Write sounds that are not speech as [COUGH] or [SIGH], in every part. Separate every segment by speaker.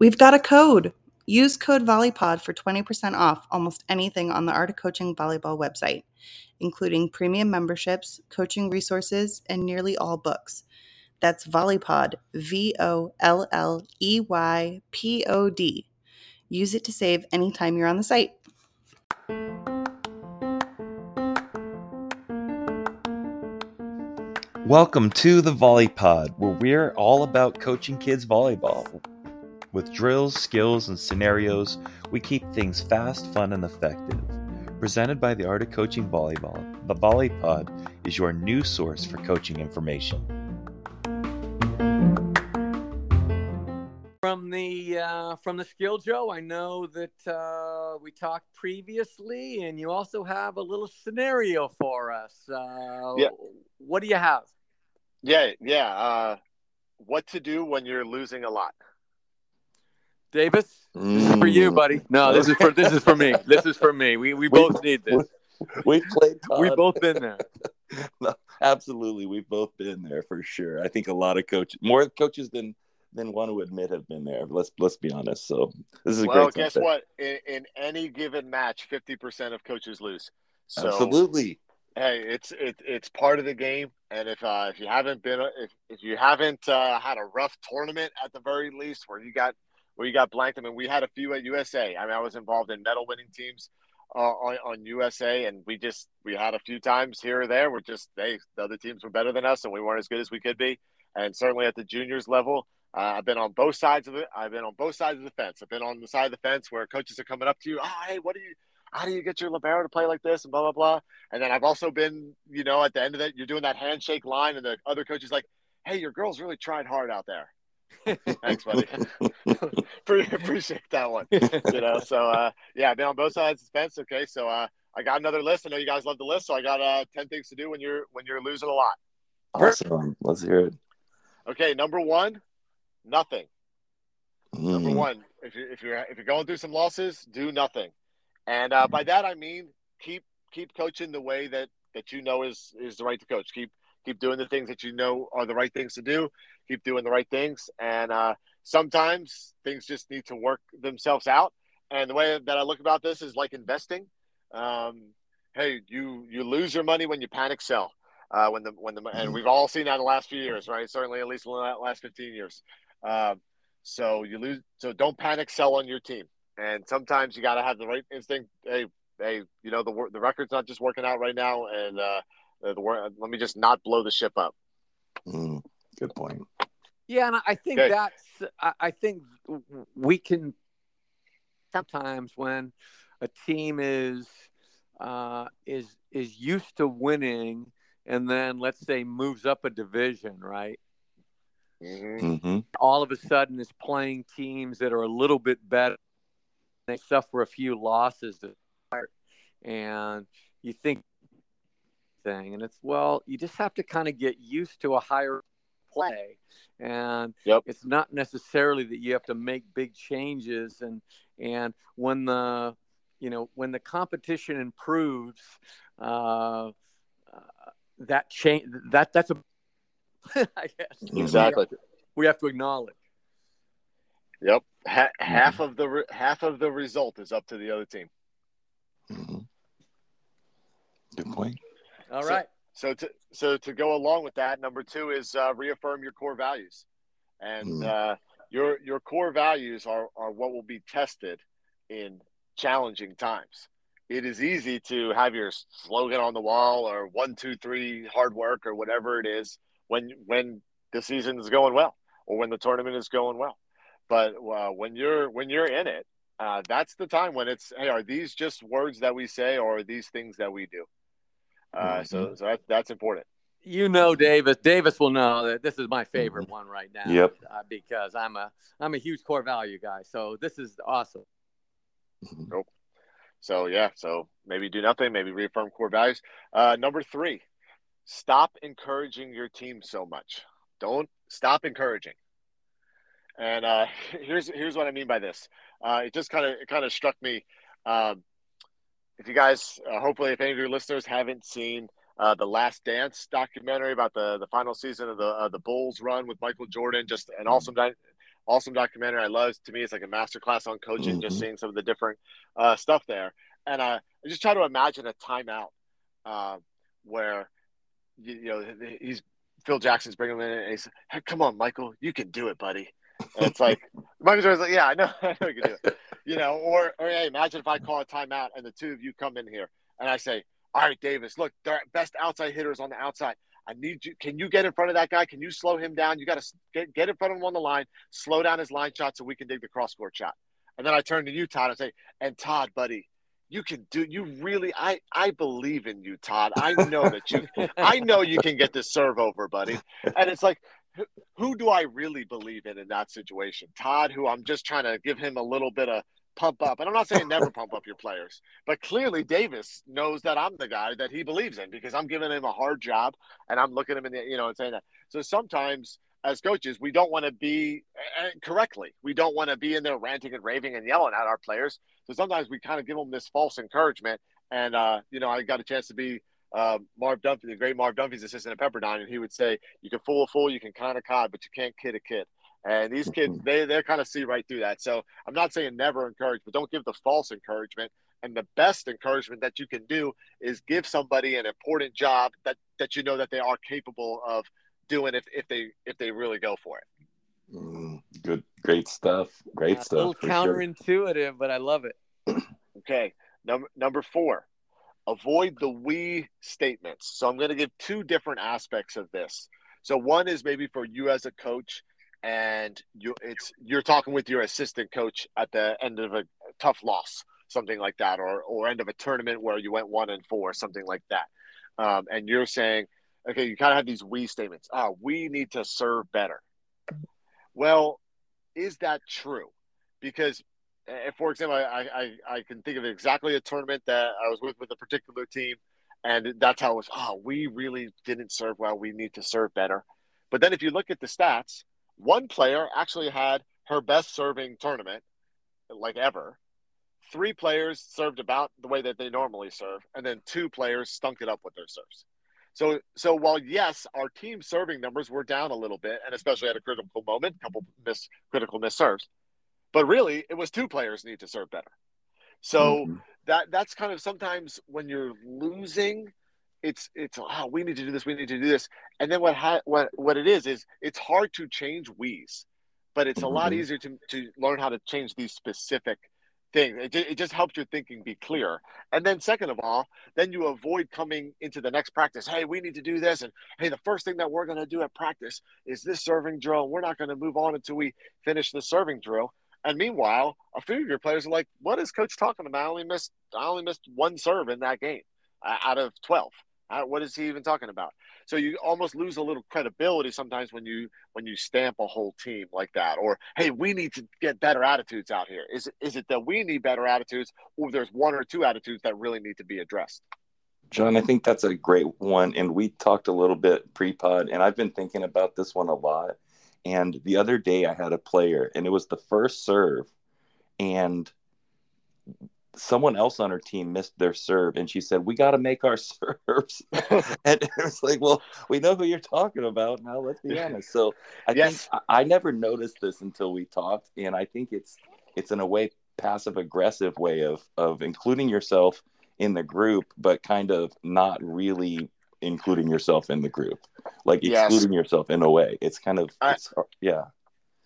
Speaker 1: We've got a code. Use code VOLLEYPOD for 20% off almost anything on the Art of Coaching Volleyball website, including premium memberships, coaching resources, and nearly all books. That's VolleyPod, V O L L E Y P O D. Use it to save anytime you're on the site.
Speaker 2: Welcome to the Volley Pod, where we're all about coaching kids volleyball. With drills, skills, and scenarios, we keep things fast, fun, and effective. Presented by the Art of Coaching Volleyball, the Volley Pod is your new source for coaching information.
Speaker 3: From the uh, from the skill, Joe, I know that uh, we talked previously, and you also have a little scenario for us. Uh,
Speaker 4: Yeah.
Speaker 3: What do you have?
Speaker 4: Yeah, yeah. Uh, what to do when you're losing a lot?
Speaker 3: Davis, this is for you,
Speaker 2: Mm.
Speaker 3: buddy. No, this is for this is for me. [LAUGHS] This is for me. We we both need this. [LAUGHS]
Speaker 2: We've played Tod.
Speaker 3: We've both been there. [LAUGHS]
Speaker 2: No, absolutely, we've both been there for sure. I think a lot of coaches, more coaches than than one would admit, have been there. Let's let's be honest. So this is a
Speaker 4: Well,
Speaker 2: great.
Speaker 4: guess
Speaker 2: topic.
Speaker 4: what? In, in any given match, fifty percent of coaches lose. So
Speaker 2: Absolutely.
Speaker 4: hey, it's it, it's part of the game. And if uh, if you haven't been if, if you haven't uh, had a rough tournament at the very least, where you got you got blanked. I mean, we had a few at USA. I mean, I was involved in medal winning teams uh, on, on USA, and we just we had a few times here or there where just they the other teams were better than us, and we weren't as good as we could be. And certainly at the juniors level, uh, I've been on both sides of it. I've been on both sides of the fence. I've been on the side of the fence where coaches are coming up to you, oh, hey, what do you? How do you get your libero to play like this and blah blah blah? And then I've also been, you know, at the end of it, you're doing that handshake line, and the other coach is like, "Hey, your girls really tried hard out there." [LAUGHS] Thanks, buddy. [LAUGHS] Pre- Appreciate that one. You know, so uh, yeah, I've been on both sides of the fence. Okay, so uh, I got another list. I know you guys love the list, so I got uh, ten things to do when you're when you're losing a lot.
Speaker 2: Awesome. Let's hear it.
Speaker 4: Okay, number one, nothing. Number
Speaker 2: Mm.
Speaker 4: one, if you're if you're if you're going through some losses, do nothing. And uh, by that I mean keep keep coaching the way that that you know is is the right to coach. Keep keep doing the things that you know are the right things to do. Keep doing the right things, and uh, sometimes things just need to work themselves out. And the way that I look about this is like investing. Um, hey, you you lose your money when you panic sell. Uh, when the when the and we've all seen that in the last few years, right? Certainly, at least in the last fifteen years. Um, so you lose. So don't panic sell on your team. And sometimes you got to have the right instinct. Hey, hey, you know the the record's not just working out right now, and uh, the, the wor- let me just not blow the ship up.
Speaker 2: Mm. Good point.
Speaker 3: Yeah, and I think
Speaker 4: Okay.
Speaker 3: that's I, I think we can sometimes when a team is uh, is is used to winning and then let's say moves up a division, right?
Speaker 4: hmm
Speaker 2: hmm
Speaker 3: All of a sudden is playing teams that are a little bit better. They suffer a few losses to start, and you think thing, and it's well, you just have to kind of get used to a higher play, and
Speaker 4: Yep.
Speaker 3: it's not necessarily that you have to make big changes, and and when the you know when the competition improves, uh, uh, that change that that's a [LAUGHS] I guess
Speaker 4: Exactly.
Speaker 3: we have to acknowledge.
Speaker 4: Yep. Ha- Half of the re- half of the result is up to the other team.
Speaker 2: Mm-hmm. Good point.
Speaker 3: All
Speaker 4: So- So to so to go along with that, number two is uh, reaffirm your core values, and
Speaker 2: Mm.
Speaker 4: uh, your your core values are are what will be tested in challenging times. It is easy to have your slogan on the wall or one two three hard work or whatever it is when when the season is going well or when the tournament is going well. But uh, when you're when you're in it, uh, that's the time when it's hey, are these just words that we say or are these things that we do? Uh, So so that, that's important.
Speaker 3: You know, Davis. Davis will know that this is my favorite one right now.
Speaker 2: Yep.
Speaker 3: Uh, because I'm a I'm a huge core value guy. So this is awesome.
Speaker 2: Mhm.
Speaker 4: So yeah, so maybe do nothing, maybe reaffirm core values. Uh, number three, stop encouraging your team so much. Don't stop encouraging. And uh, [LAUGHS] here's here's what I mean by this. Uh, it just kind of it kind of struck me. Um, if you guys, uh, hopefully, if any of your listeners haven't seen uh, the Last Dance documentary about the the final season of the uh, the Bulls run with Michael Jordan, just an awesome di- awesome documentary. I love. To me, it's like a masterclass on coaching. Mm-hmm. Just seeing some of the different uh, stuff there, and uh, I just try to imagine a timeout uh, where you, you, know he's Phil Jackson's bringing him in, and he's, hey, "Come on, Michael, you can do it, buddy." And it's like [LAUGHS] Michael Jordan's like, "Yeah, I know, [LAUGHS] I know you can do it." You know, or or hey, imagine if I call a timeout and the two of you come in here and I say, "All right, Davis, look, best outside hitters on the outside." I need you. Can you get in front of that guy? Can you slow him down? You got to get, get in front of him on the line, slow down his line shot so we can dig the cross court shot. And then I turn to you, Tod, and say, and Tod, buddy, you can do you really I I believe in you, Tod. I know that you I know you can get this serve over, buddy. And it's like who do I really believe in in that situation? Tod, who I'm just trying to give him a little bit of pump up. And I'm not saying never pump up your players, but clearly Davis knows that I'm the guy that he believes in because I'm giving him a hard job and I'm looking him in the, you know, and saying that. So sometimes as coaches, we don't want to be correctly. We don't want to be in there ranting and raving and yelling at our players. So sometimes we kind of give them this false encouragement. And, uh, you know, I got a chance to be uh, Marv Dunphy, the great Marv Dunphy's assistant at Pepperdine, and he would say, you can fool a fool, you can kind of cod, but you can't kid a kid. And these kids, mm-hmm. they they kind of see right through that. So I'm not saying never encourage, but don't give the false encouragement. And the best encouragement that you can do is give somebody an important job that that you know that they are capable of doing if, if they if they really go for it.
Speaker 5: Mm, good, great stuff. Great yeah, stuff. A
Speaker 3: little counterintuitive, sure. but I love it. [CLEARS THROAT]
Speaker 4: okay, number number four, avoid the we statements. So I'm going to give two different aspects of this. So one is maybe for you as a coach and you it's you're talking with your assistant coach at the end of a tough loss, something like that, or or end of a tournament where you went one and four, something like that, um, and you're saying, okay, you kind of have these we statements. Ah, oh, we need to serve better. Well, is that true? Because, for example, I, I I can think of exactly a tournament that I was with with a particular team, and that's how it was. Oh, we really didn't serve well. We need to serve better. But then if you look at the stats, one player actually had her best serving tournament, like ever. Three players served about the way that they normally serve, and then two players stunk it up with their serves. So, so while yes, our team serving numbers were down a little bit, and especially at a critical moment, a couple miss critical miss serves, but really it was two players need to serve better. So mm-hmm. that that's kind of sometimes when you're losing, it's it's oh we need to do this we need to do this and then what ha- what what it is is it's hard to change we's but it's a lot mm-hmm. easier to to learn how to change these specific things it, it just helps your thinking be clear and then second of all then you avoid coming into the next practice hey we need to do this and hey the first thing that we're going to do at practice is this serving drill we're not going to move on until we finish the serving drill and meanwhile a few of your players are like what is coach talking about i only missed i only missed one serve in that game uh, out of 12 what is he even talking about? So you almost lose a little credibility sometimes when you when you stamp a whole team like that. Or hey, we need to get better attitudes out here. Is is it that we need better attitudes, or there's one or two attitudes that really need to be addressed?
Speaker 5: John, I think that's a great one, and we talked a little bit pre-pod, and I've been thinking about this one a lot. And the other day, I had a player, and it was the first serve, and someone else on her team missed their serve and she said we got to make our [LAUGHS] serves [LAUGHS] and it was like well we know who you're talking about now let's be [LAUGHS] honest so i yes. think I, I never noticed this until we talked and i think it's it's in a way passive aggressive way of of including yourself in the group but kind of not really including yourself in the group like excluding yes. yourself in a way it's kind of I, it's, yeah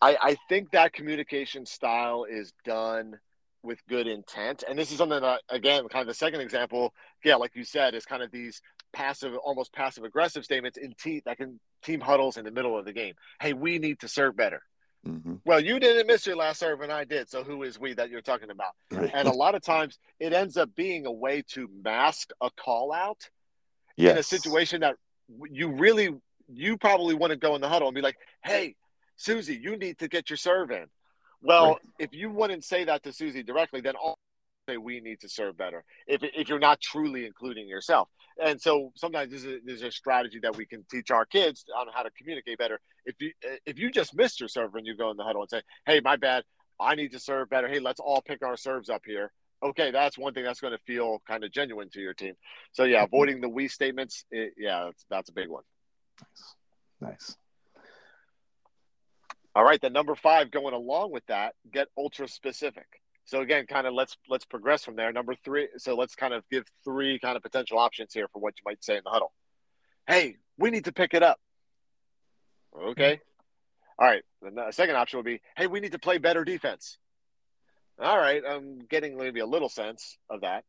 Speaker 4: I, I think that communication style is done with good intent. And this is something that, again, kind of the second example, yeah, like you said, is kind of these passive, almost passive aggressive statements in team that can team huddles in the middle of the game. Hey, we need to serve better. Mm-hmm. Well, you didn't miss your last serve, and I did. So who is we that you're talking about? Right. And a lot of times, it ends up being a way to mask a call out yes. in a situation that you really, you probably want to go in the huddle and be like, "Hey, Susie, you need to get your serve in." Well, right. if you wouldn't say that to Susie directly, then all say we need to serve better. If, if you're not truly including yourself, and so sometimes this is, this is a strategy that we can teach our kids on how to communicate better. If you eh, if you just missed your serve and you go in the huddle and say, "Hey, my bad, I need to serve better. Hey, let's all pick our serves up here." Okay, that's one thing that's going to feel kind of genuine to your team. So yeah, mm-hmm. avoiding the we statements, it, yeah, that's, that's a big one.
Speaker 5: Nice, nice.
Speaker 4: All right, then number five, going along with that, get ultra specific. So again, kind of let's let's progress from there. Number three, so let's kind of give three kind of potential options here for what you might say in the huddle. Hey, we need to pick it up. Okay. All right. The second option would be, hey, we need to play better defense. All right, I'm getting maybe a little sense of that.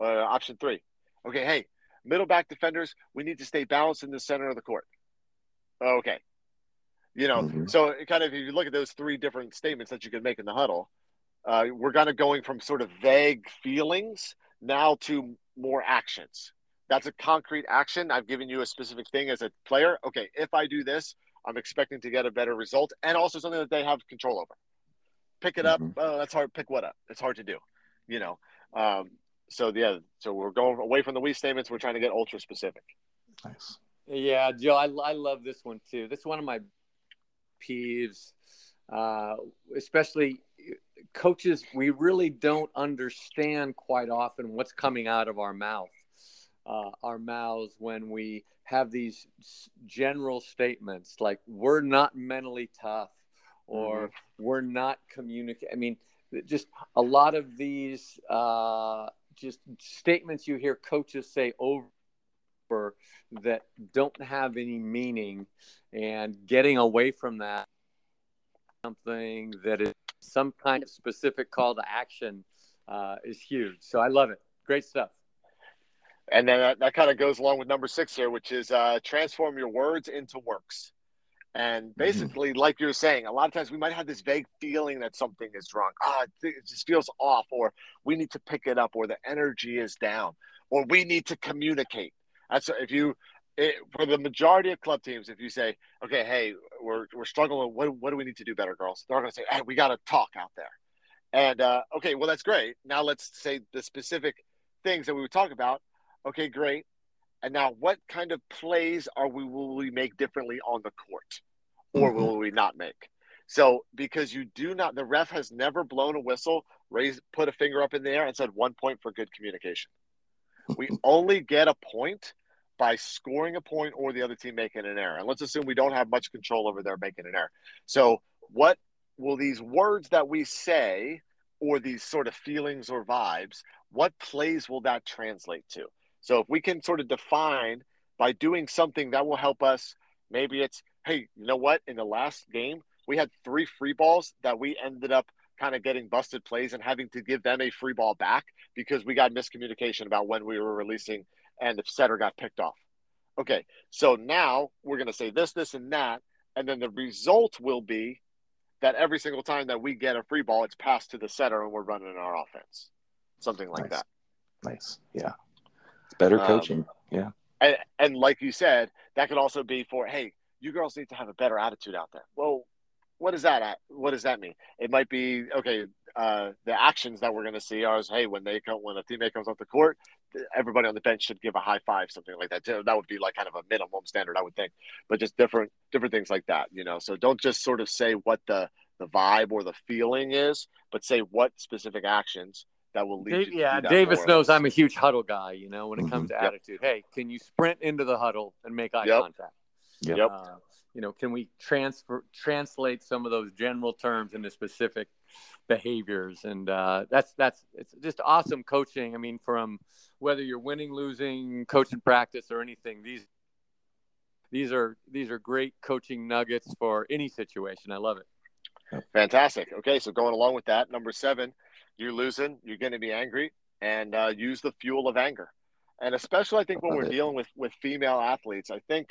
Speaker 4: Uh, option three. Okay, hey, middle back defenders, we need to stay balanced in the center of the court. Okay. You know, mm-hmm. so kind of if you look at those three different statements that you can make in the huddle, uh, we're kind of going from sort of vague feelings now to more actions. That's a concrete action. I've given you a specific thing as a player. Okay, if I do this, I'm expecting to get a better result and also something that they have control over. Pick it up. Mm-hmm. Oh, that's hard. Pick what up? It's hard to do, you know. Um, so yeah, so we're going away from the we statements. We're trying to get ultra specific.
Speaker 5: Nice.
Speaker 3: Yeah, Joe, I, I love this one too. This is one of my peeves, uh, especially coaches. We really don't understand quite often what's coming out of our mouth, uh, our mouths when we have these general statements like "we're not mentally tough" or mm-hmm. "we're not communicating." I mean, just a lot of these uh, just statements you hear coaches say over that don't have any meaning and getting away from that something that is some kind of specific call to action uh, is huge so i love it great stuff
Speaker 4: and then that, that kind of goes along with number six here which is uh, transform your words into works and mm-hmm. basically, mm-hmm. like you're saying, a lot of times we might have this vague feeling that something is wrong. Ah, it just feels off, or we need to pick it up, or the energy is down, or we need to communicate. That's if you, it, for the majority of club teams, if you say, okay, hey, we're, we're struggling, what, what do we need to do better, girls? They're going to say, hey, we got to talk out there. And uh, okay, well, that's great. Now let's say the specific things that we would talk about. Okay, great. And now, what kind of plays are we will we make differently on the court, or mm-hmm. will we not make? So, because you do not, the ref has never blown a whistle, raised, put a finger up in the air, and said one point for good communication. We [LAUGHS] only get a point by scoring a point or the other team making an error. And let's assume we don't have much control over their making an error. So, what will these words that we say, or these sort of feelings or vibes, what plays will that translate to? So if we can sort of define by doing something that will help us, maybe it's, hey, you know what? In the last game, we had three free balls that we ended up kind of getting busted plays and having to give them a free ball back because we got miscommunication about when we were releasing and the setter got picked off. Okay, so now we're going to say this, this, and that. And then the result will be that every single time that we get a free ball, it's passed to the setter and we're running our offense. Something like
Speaker 5: nice.
Speaker 4: that.
Speaker 5: Nice. Yeah. Better um, coaching. Um, yeah.
Speaker 4: And, and like you said, that could also be for, hey, you girls need to have a better attitude out there. Well, what is that at? What does that mean? It might be okay. Uh, the actions that we're going to see are, hey, when they come, when a teammate comes off the court, everybody on the bench should give a high five, something like that. That would be like kind of a minimum standard, I would think. But just different, different things like that, you know. So don't just sort of say what the the vibe or the feeling is, but say what specific actions that will lead. Dave,
Speaker 3: yeah, Davis knows I'm a huge huddle guy. You know, when it comes mm-hmm. to yep. attitude. Hey, can you sprint into the huddle and make eye yep. contact?
Speaker 4: Yep.
Speaker 3: Uh, you know, can we transfer translate some of those general terms into specific behaviors? And uh, that's that's it's just awesome coaching. I mean, from whether you're winning, losing, coaching practice, or anything, these these are these are great coaching nuggets for any situation. I love it.
Speaker 4: Fantastic. Okay, so going along with that, number seven you're losing, you're going to be angry, and uh, use the fuel of anger. And especially, I think when we're dealing with with female athletes, I think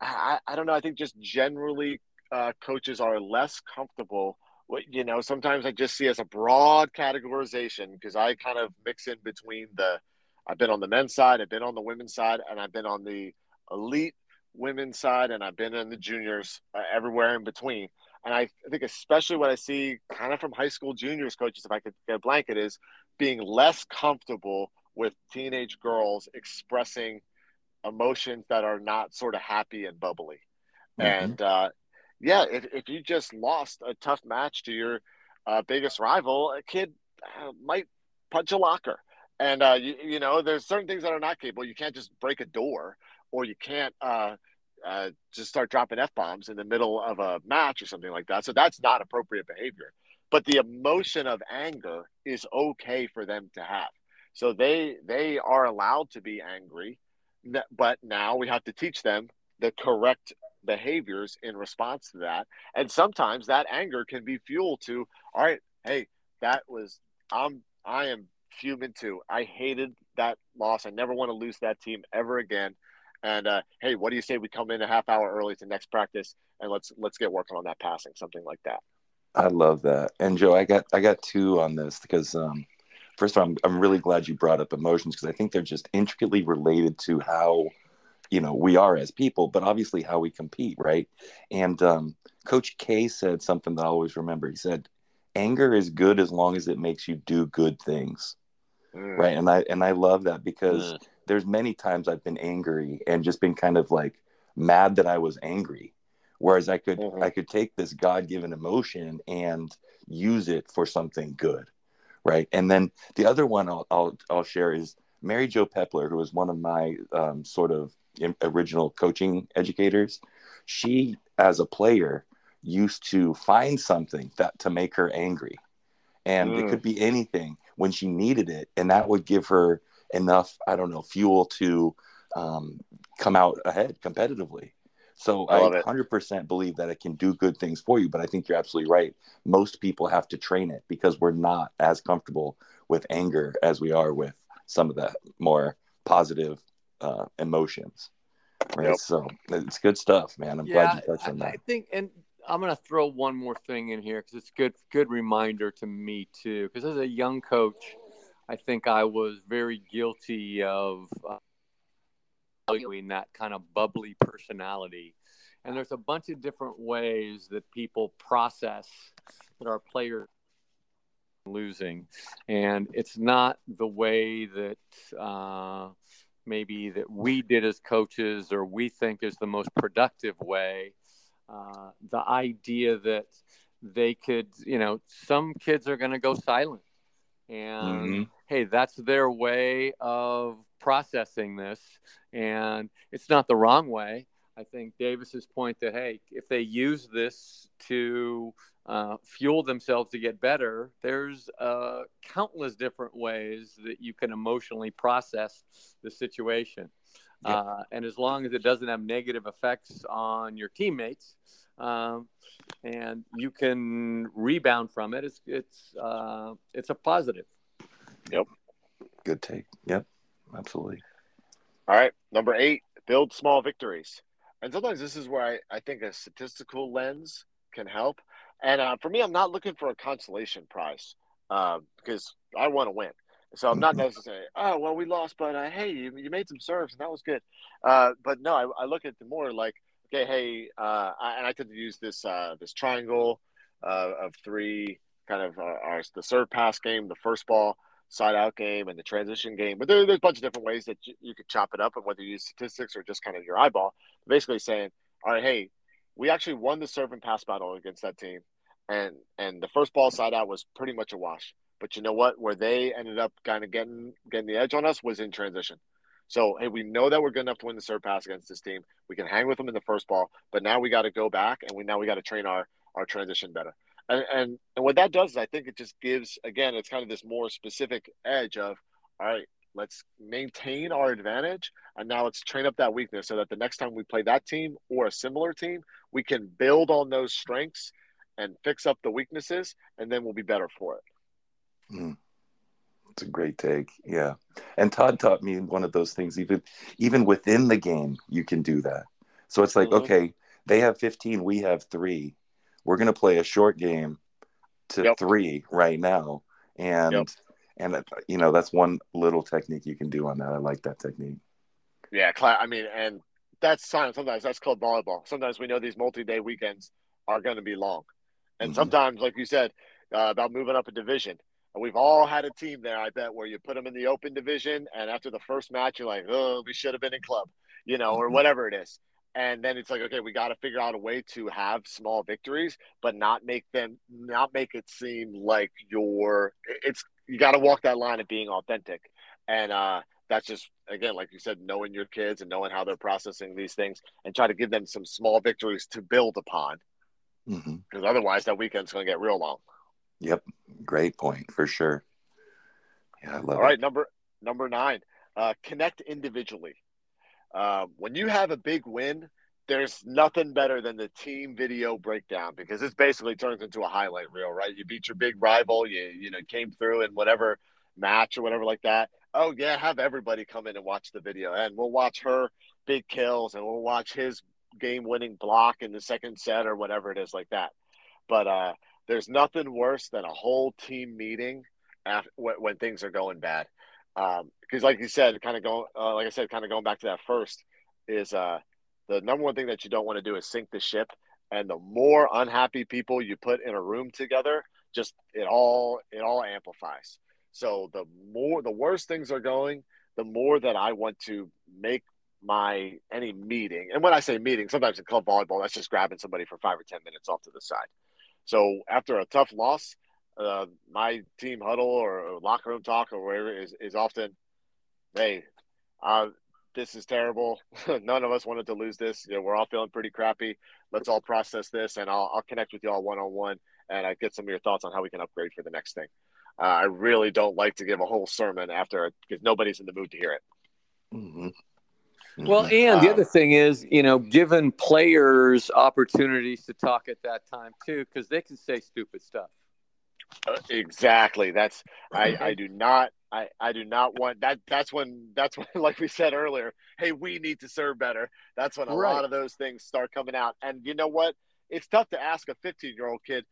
Speaker 4: I, I don't know. I think just generally, uh, coaches are less comfortable. What You know, sometimes I just see as a broad categorization because I kind of mix in between the. I've been on the men's side, I've been on the women's side, and I've been on the elite women's side, and I've been in the juniors, uh, everywhere in between. And I think especially what I see kind of from high school juniors coaches, if I could get a blanket, is being less comfortable with teenage girls expressing emotions that are not sort of happy and bubbly. Mm-hmm. And uh, yeah, if, if you just lost a tough match to your uh, biggest rival, a kid uh, might punch a locker. And, uh, you, you know, there's certain things that are not capable. You can't just break a door or you can't uh, uh, just start dropping f bombs in the middle of a match or something like that. So that's not appropriate behavior. But the emotion of anger is okay for them to have. So they they are allowed to be angry, but now we have to teach them the correct behaviors in response to that. And sometimes that anger can be fuel to, all right, hey, that was I'm I am fuming too. I hated that loss. I never want to lose that team ever again. And uh, hey, what do you say we come in a half hour early to next practice and let's let's get working on that passing, something like that.
Speaker 5: I love that. And Joe, I got I got two on this because um, first of all, I'm I'm really glad you brought up emotions because I think they're just intricately related to how you know we are as people, but obviously how we compete, right? And um, Coach K said something that I always remember. He said, "Anger is good as long as it makes you do good things." Mm. Right, and I and I love that because mm there's many times I've been angry and just been kind of like mad that I was angry. Whereas I could mm-hmm. I could take this God given emotion and use it for something good, right? And then the other one I'll I'll, I'll share is Mary Jo Peppler, who was one of my um, sort of original coaching educators. She, as a player, used to find something that to make her angry, and mm. it could be anything when she needed it, and that would give her enough, I don't know, fuel to um, come out ahead competitively. So I, I 100% believe that it can do good things for you, but I think you're absolutely right. Most people have to train it because we're not as comfortable with anger as we are with some of the more positive uh, emotions. Right. Yep. So it's good stuff, man. I'm yeah, glad you touched on that. I
Speaker 3: think, and I'm going to throw one more thing in here because it's good, good reminder to me too. Because as a young coach, I think I was very guilty of uh, that kind of bubbly personality. And there's a bunch of different ways that people process that our players losing, and it's not the way that uh, maybe that we did as coaches or we think is the most productive way. Uh, the idea that they could, you know, some kids are going to go silent and mm-hmm. hey that's their way of processing this and it's not the wrong way i think davis's point that hey if they use this to uh, fuel themselves to get better there's uh, countless different ways that you can emotionally process the situation yeah. uh, and as long as it doesn't have negative effects on your teammates um, and you can rebound from it. It's it's uh, it's a positive.
Speaker 4: Yep.
Speaker 5: Good take. Yep. Absolutely.
Speaker 4: All right. Number eight, build small victories. And sometimes this is where I, I think a statistical lens can help. And uh, for me, I'm not looking for a consolation prize uh, because I want to win. So I'm not mm-hmm. necessarily, oh, well, we lost, but uh, hey, you, you made some serves and that was good. Uh, but no, I, I, look at the more like, okay, hey, uh, I, and I to use this uh, this triangle uh, of three kind of uh, our, the serve pass game, the first ball, side out game, and the transition game. But there, there's a bunch of different ways that you, you could chop it up, and whether you use statistics or just kind of your eyeball. Basically saying, all right, hey, we actually won the serve and pass battle against that team, and and the first ball side out was pretty much a wash. But you know what? Where they ended up kind of getting getting the edge on us was in transition. So, hey, we know that we're good enough to win the serve pass against this team. We can hang with them in the first ball, but now we got to go back and we now we got to train our our transition better. And, and and what that does is I think it just gives again it's kind of this more specific edge of all right, let's maintain our advantage and now let's train up that weakness so that the next time we play that team or a similar team, we can build on those strengths and fix up the weaknesses and then we'll be better for it.
Speaker 5: Mm. It's a great take. Yeah. And Tod taught me one of those things even even within the game you can do that. So it's like, mm-hmm. okay, they have 15, we have 3. We're going to play a short game to yep. 3 right now. And yep. and you know, that's one little technique you can do on that. I like that technique.
Speaker 4: Yeah, I mean, and that's sometimes that's called volleyball. Sometimes we know these multi-day weekends are going to be long. And mm-hmm. sometimes like you said uh, about moving up a division, and we've all had a team there, I bet, where you put them in the open division, and after the first match, you're like, oh, we should have been in club, you know, or mm-hmm. whatever it is. And then it's like, okay, we got to figure out a way to have small victories, but not make them, not make it seem like you're, it's, you got to walk that line of being authentic. And uh, that's just again, like you said, knowing your kids and knowing how they're processing these things, and try to give them some small victories to build upon. Because mm-hmm. otherwise, that weekend's going to get real long.
Speaker 5: Yep, great point for sure.
Speaker 4: Yeah, I love All it. All right, number number nine, uh, connect individually. Uh, when you have a big win, there's nothing better than the team video breakdown because this basically turns into a highlight reel, right? You beat your big rival, you you know came through in whatever match or whatever like that. Oh yeah, have everybody come in and watch the video, and we'll watch her big kills, and we'll watch his game-winning block in the second set or whatever it is like that. But uh, there's nothing worse than a whole team meeting after, when, things are going bad. Because, um, like you said, kind of going, uh, like I said, kind of going back to that first is uh, the number one thing that you don't want to do is sink the ship. And the more unhappy people you put in a room together, just it all it all amplifies. So the more the worse things are going, the more that I want to make my any meeting. And when I say meeting, sometimes in club volleyball, that's just grabbing somebody for five or ten minutes off to the side. So after a tough loss, uh, my team huddle or locker room talk or whatever is, is often, hey, uh, this is terrible. [LAUGHS] None of us wanted to lose this. You know, we're all feeling pretty crappy. Let's all process this, and I'll, I'll connect with you all one on one, and I get some of your thoughts on how we can upgrade for the next thing. Uh, I really don't like to give a whole sermon after because nobody's in the mood to hear it.
Speaker 3: Mm-hmm. Mm-hmm. Well, and the other thing is, you know, giving players opportunities to talk at that time too, because they can say stupid stuff.
Speaker 4: Uh, exactly. That's I. I do not. I. I do not want that. That's when. That's when. [LAUGHS] Like we said earlier. Hey, we need to serve better. That's when a right. lot of those things start coming out. And you know what? It's tough to ask a 15 year old kid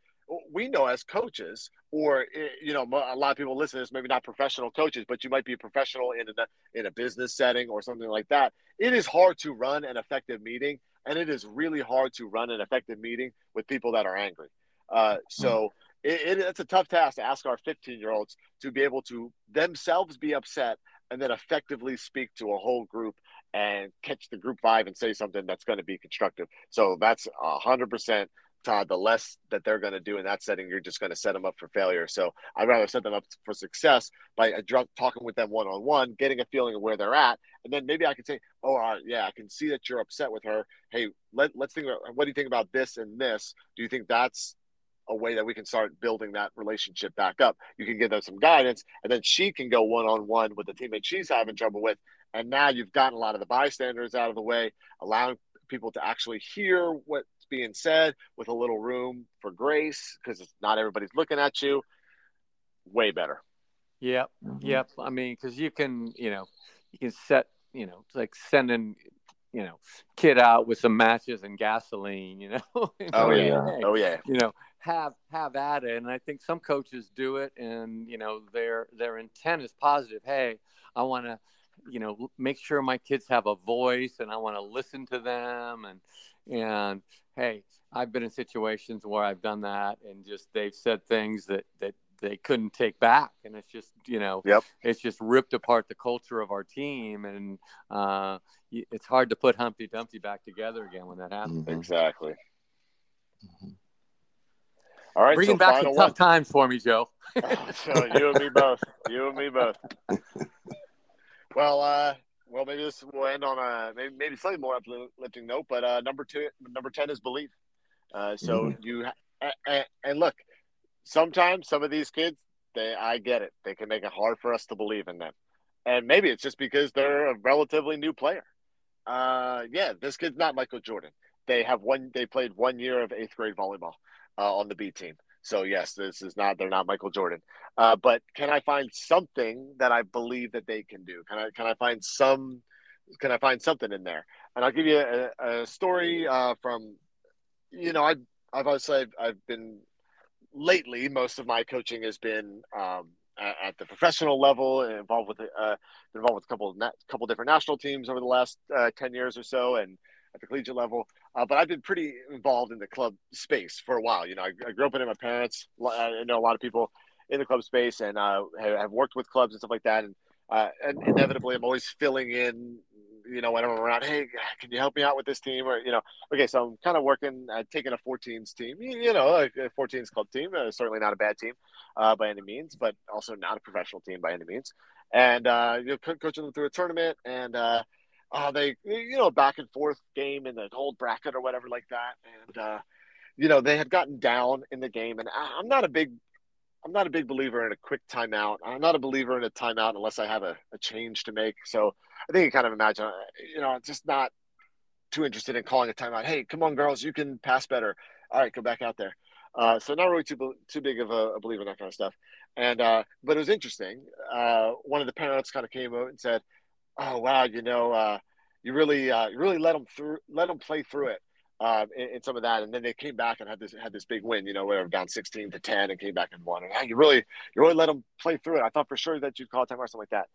Speaker 4: we know as coaches, or eh, you know, a lot of people listen to this, maybe not professional coaches, but you might be a professional in a in a business setting or something like that. It is hard to run an effective meeting, and it is really hard to run an effective meeting with people that are angry. Uh, so it, it, it's a tough task to ask our 15 year olds to be able to themselves be upset and then effectively speak to a whole group and catch the group vibe and say something that's going to be constructive. So that's a hundred percent Tod, the less that they're going to do in that setting, you're just going to set them up for failure. So I'd rather set them up for success by a drunk talking with them one on one, getting a feeling of where they're at, and then maybe I can say, "Oh, uh, yeah, I can see that you're upset with her. Hey, let, let's think about what do you think about this and this? Do you think that's a way that we can start building that relationship back up? You can give them some guidance, and then she can go one on one with the teammate she's having trouble with, and now you've gotten a lot of the bystanders out of the way, allowing people to actually hear what being said with a little room for grace because it's not everybody's looking at you. Way better.
Speaker 3: Yep. Mm-hmm. Yep. I mean, because you can, you know, you can set, you know, it's like sending, you know, kid out with some matches and gasoline, you know. [LAUGHS]
Speaker 4: oh yeah. Hey, oh yeah.
Speaker 3: You know, have have at it, and I think some coaches do it, and you know, their their intent is positive. Hey, I want to you know make sure my kids have a voice and i want to listen to them and and hey, I've been in situations where I've done that and just they've said things that that they couldn't take back. And it's just you know
Speaker 4: yep.
Speaker 3: it's just ripped apart the culture of our team. And uh, it's hard to put humpty dumpty back together again when that happens.
Speaker 4: Mm-hmm. exactly. Mm-hmm. all right
Speaker 3: bringing so back some tough times for me joe. [LAUGHS]
Speaker 4: So you and me both. You and me both. [LAUGHS] Well uh well, maybe this will end on a maybe, maybe slightly more uplifting note. But uh, number two, number ten is belief. Uh, so mm-hmm. you and, and look, sometimes some of these kids, they I get it. They can make it hard for us to believe in them, and maybe it's just because they're a relatively new player. Uh, yeah, this kid's not Michael Jordan. They have one. They played one year of eighth grade volleyball uh, on the B team. So yes, this is not they're not Michael Jordan. Uh, but can I find something that I believe that they can do? Can I can I find some can I find something in there? And I'll give you a, a story uh, from you know I I've, I've obviously I've, I've, been lately most of my coaching has been um, at, at, the professional level involved with uh, involved with a couple of na- couple different national teams over the last uh, ten years or so and at the collegiate level. Uh, but I've been pretty involved in the club space for a while. You know, I, I grew up in it. My parents, I know a lot of people in the club space, and uh, have worked with clubs and stuff like that. And, uh, and inevitably, I'm always filling in. You know, whenever I'm around, hey, can you help me out with this team? Or you know, okay, so I'm kind of working, uh, taking a 14s team. You know, a 14s club team, uh, certainly not a bad team uh, by any means, but also not a professional team by any means. and uh, you know, coaching them through a tournament, and uh, they you know back and forth game in the old bracket or whatever like that, and uh, you know they had gotten down in the game, and I, I'm not a big I'm not a big believer in a quick timeout. I'm not a believer in a timeout unless I have a, a change to make. So I think you kind of imagine, uh, you know, just not too interested in calling a timeout. Hey, come on, girls, you can pass better. All right, go back out there. Uh, so not really too too big of a, a, believer in that kind of stuff. And uh, but it was interesting. Uh, one of the parents kind of came out and said, "Oh wow, you know, uh, you really uh, you really let them through, let them play through it." Uh, in, in, some of that, and then they came back and had this had this big win. You know, where down sixteen to ten and came back and won. And you really you really let them play through it. I thought for sure that you'd call a time or something like that.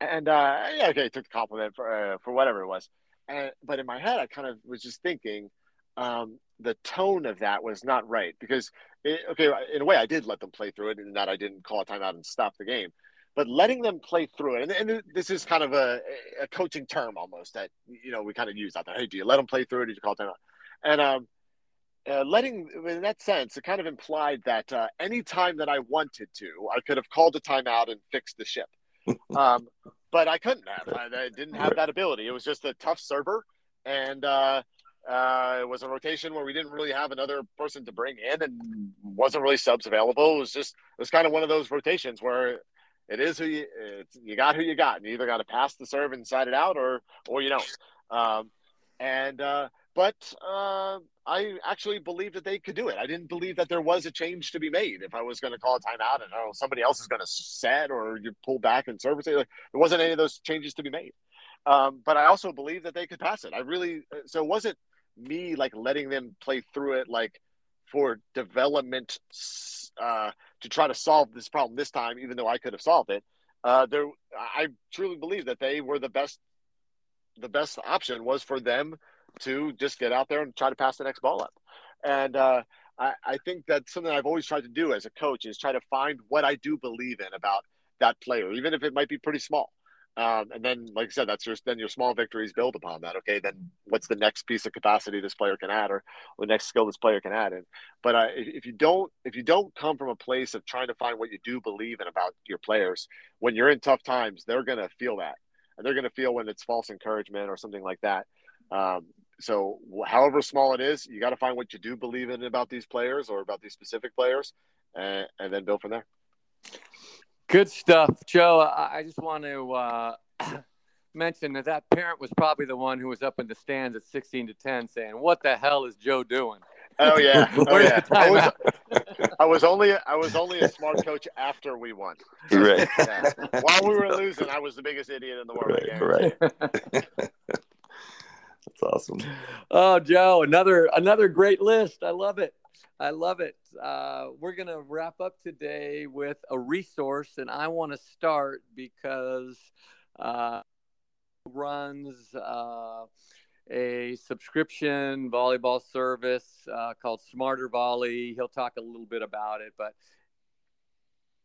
Speaker 4: And yeah, okay, took the compliment for for whatever it was. And, but in my head, I kind of was just thinking, um, the tone of that was not right because it, okay in a way i did let them play through it and that i didn't call a timeout and stop the game but letting them play through it. And, and this is kind of a, a, coaching term almost that you know we kind of use out there. Hey do you let them play through it? Or do you call timeout and um, uh, letting in that sense it kind of implied that uh, any time that i wanted to i could have called a timeout and fixed the ship. [LAUGHS] Um, but i couldn't have. I, I, didn't have that ability. It was just a tough server and uh, uh, it was a rotation where we didn't really have another person to bring in, and wasn't really subs available. It was just it was kind of one of those rotations where it is who you you got who you got. You either got to pass the serve and side it out, or or you don't. Um, and uh, but uh, I actually believed that they could do it. I didn't believe that there was a change to be made. If I was going to call a timeout and oh somebody else is going to set or you pull back and serve, it. like, there wasn't any of those changes to be made. Um, but I also believe that they could pass it. I really so it wasn't me like letting them play through it like for development uh, to try to solve this problem this time, even though I could have solved it. Uh, there, I truly believe that they were the best. The best option was for them to just get out there and try to pass the next ball up. And uh, I, I think that's something I've always tried to do as a coach is try to find what I do believe in about that player, even if it might be pretty small. Um, and then, like I said, that's just then your small victories build upon that. Okay, then what's the next piece of capacity this player can add, or, or the next skill this player can add? And but uh, if, if, you don't, if you don't come from a place of trying to find what you do believe in about your players, when you're in tough times, they're gonna feel that, and they're gonna feel when it's false encouragement or something like that. Um, so, however small it is, you got to find what you do believe in about these players or about these specific players, and, and then build from there.
Speaker 3: Good stuff, Joe. I just want to uh, [CLEARS THROAT] mention that that parent was probably the one who was up in the stands at 16 to 10 saying, What the hell is Joe doing?
Speaker 4: Oh yeah, [LAUGHS] oh yeah. I was, I was only I was only a smart coach after we won.
Speaker 5: Right.
Speaker 4: Yeah. While we were losing, I was the biggest idiot in the world.
Speaker 5: Right. right. [LAUGHS] [LAUGHS] That's awesome.
Speaker 3: Oh, Joe, another another great list. I love it. I love it. Uh, we're going to wrap up today with a resource, and I want to start because uh, runs uh, a subscription volleyball service uh, called Smarter Volley. He'll talk a little bit about it, but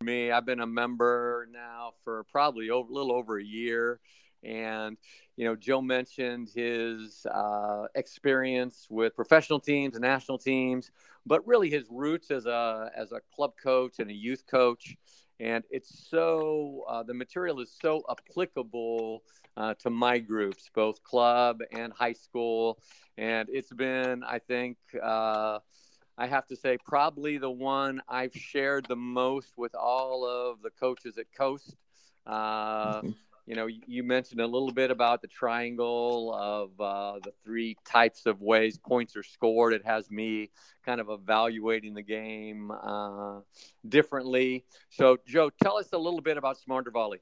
Speaker 3: me, I've been a member now for probably a little over a year. And, you know, Joe mentioned his uh, experience with professional teams and national teams, but really his roots as a, as a club coach and a youth coach. And it's so, uh, the material is so applicable uh, to my groups, both club and high school. And it's been, I think, uh, I have to say, probably the one I've shared the most with all of the coaches at Coast. Uh, mm-hmm you know, you mentioned a little bit about the triangle of uh, the three types of ways points are scored. It has me kind of evaluating the game uh, differently. So, Joe, tell us a little bit about Smarter Volley.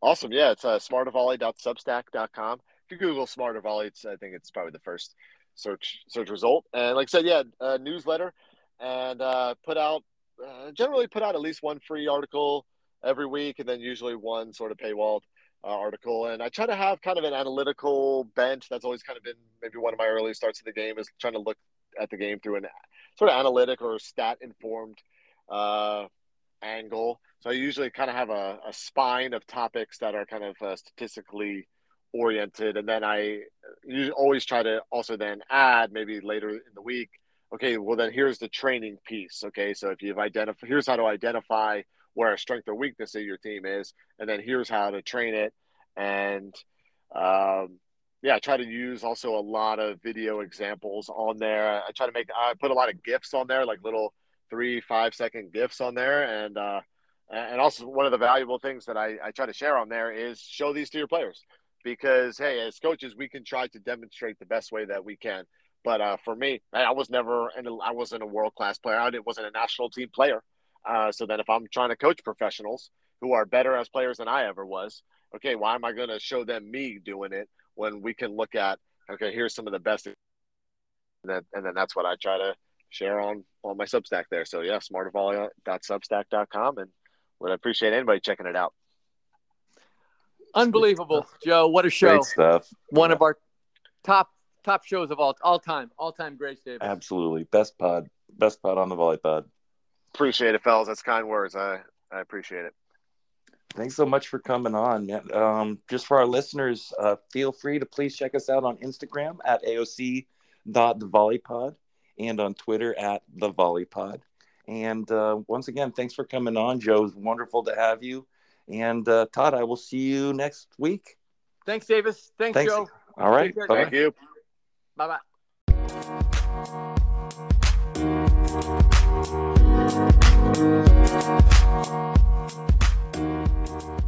Speaker 4: Awesome. Yeah, it's uh, smartervolley.substack.com. If you Google Smarter Volley, it's, I think it's probably the first search search result. And like I said, yeah, newsletter and uh, put out uh, generally put out at least one free article every week, and then usually one sort of paywalled uh, article. And I try to have kind of an analytical bent. That's always kind of been maybe one of my early starts of the game is trying to look at the game through an sort of analytic or stat informed uh, angle. So I usually kind of have a, a, spine of topics that are kind of uh, statistically oriented, and then I always try to also then add maybe later in the week. Okay, well then here's the training piece. Okay, so if you've identified, here's how to identify where a strength or weakness of your team is, and then here's how to train it. And um, yeah, I try to use also a lot of video examples on there. I try to make I put a lot of gifs on there, like little three five second gifs on there, and uh, and also one of the valuable things that I, I try to share on there is show these to your players because hey, as coaches, we can try to demonstrate the best way that we can. But uh, for me, I was never, and I wasn't a world class player. I wasn't a national team player. Uh, so then, if I'm trying to coach professionals who are better as players than I ever was, okay, why am I going to show them me doing it when we can look at okay, here's some of the best, and then, and then that's what I try to share on on my Substack there. So yeah, smartervolley.substack.com, and would appreciate anybody checking it out.
Speaker 3: Unbelievable, Joe! What a show!
Speaker 5: Great stuff.
Speaker 3: One yeah. of our top top shows of all all time, all time greats, David.
Speaker 5: Absolutely, best pod, best pod on the Volley Pod.
Speaker 4: Appreciate it, fellas. That's kind words. I I appreciate it.
Speaker 5: Thanks so much for coming on, man. Um, just for our listeners, uh, feel free to please check us out on Instagram at aoc.thevolleypod and on Twitter at the Volleypod. And uh, once again, thanks for coming on, Joe. It's wonderful to have you. And uh, Tod, I will see you next week.
Speaker 3: Thanks, Davis. Thanks, thanks. Joe.
Speaker 5: All right.
Speaker 4: Thank you.
Speaker 3: Bye bye. Thank you.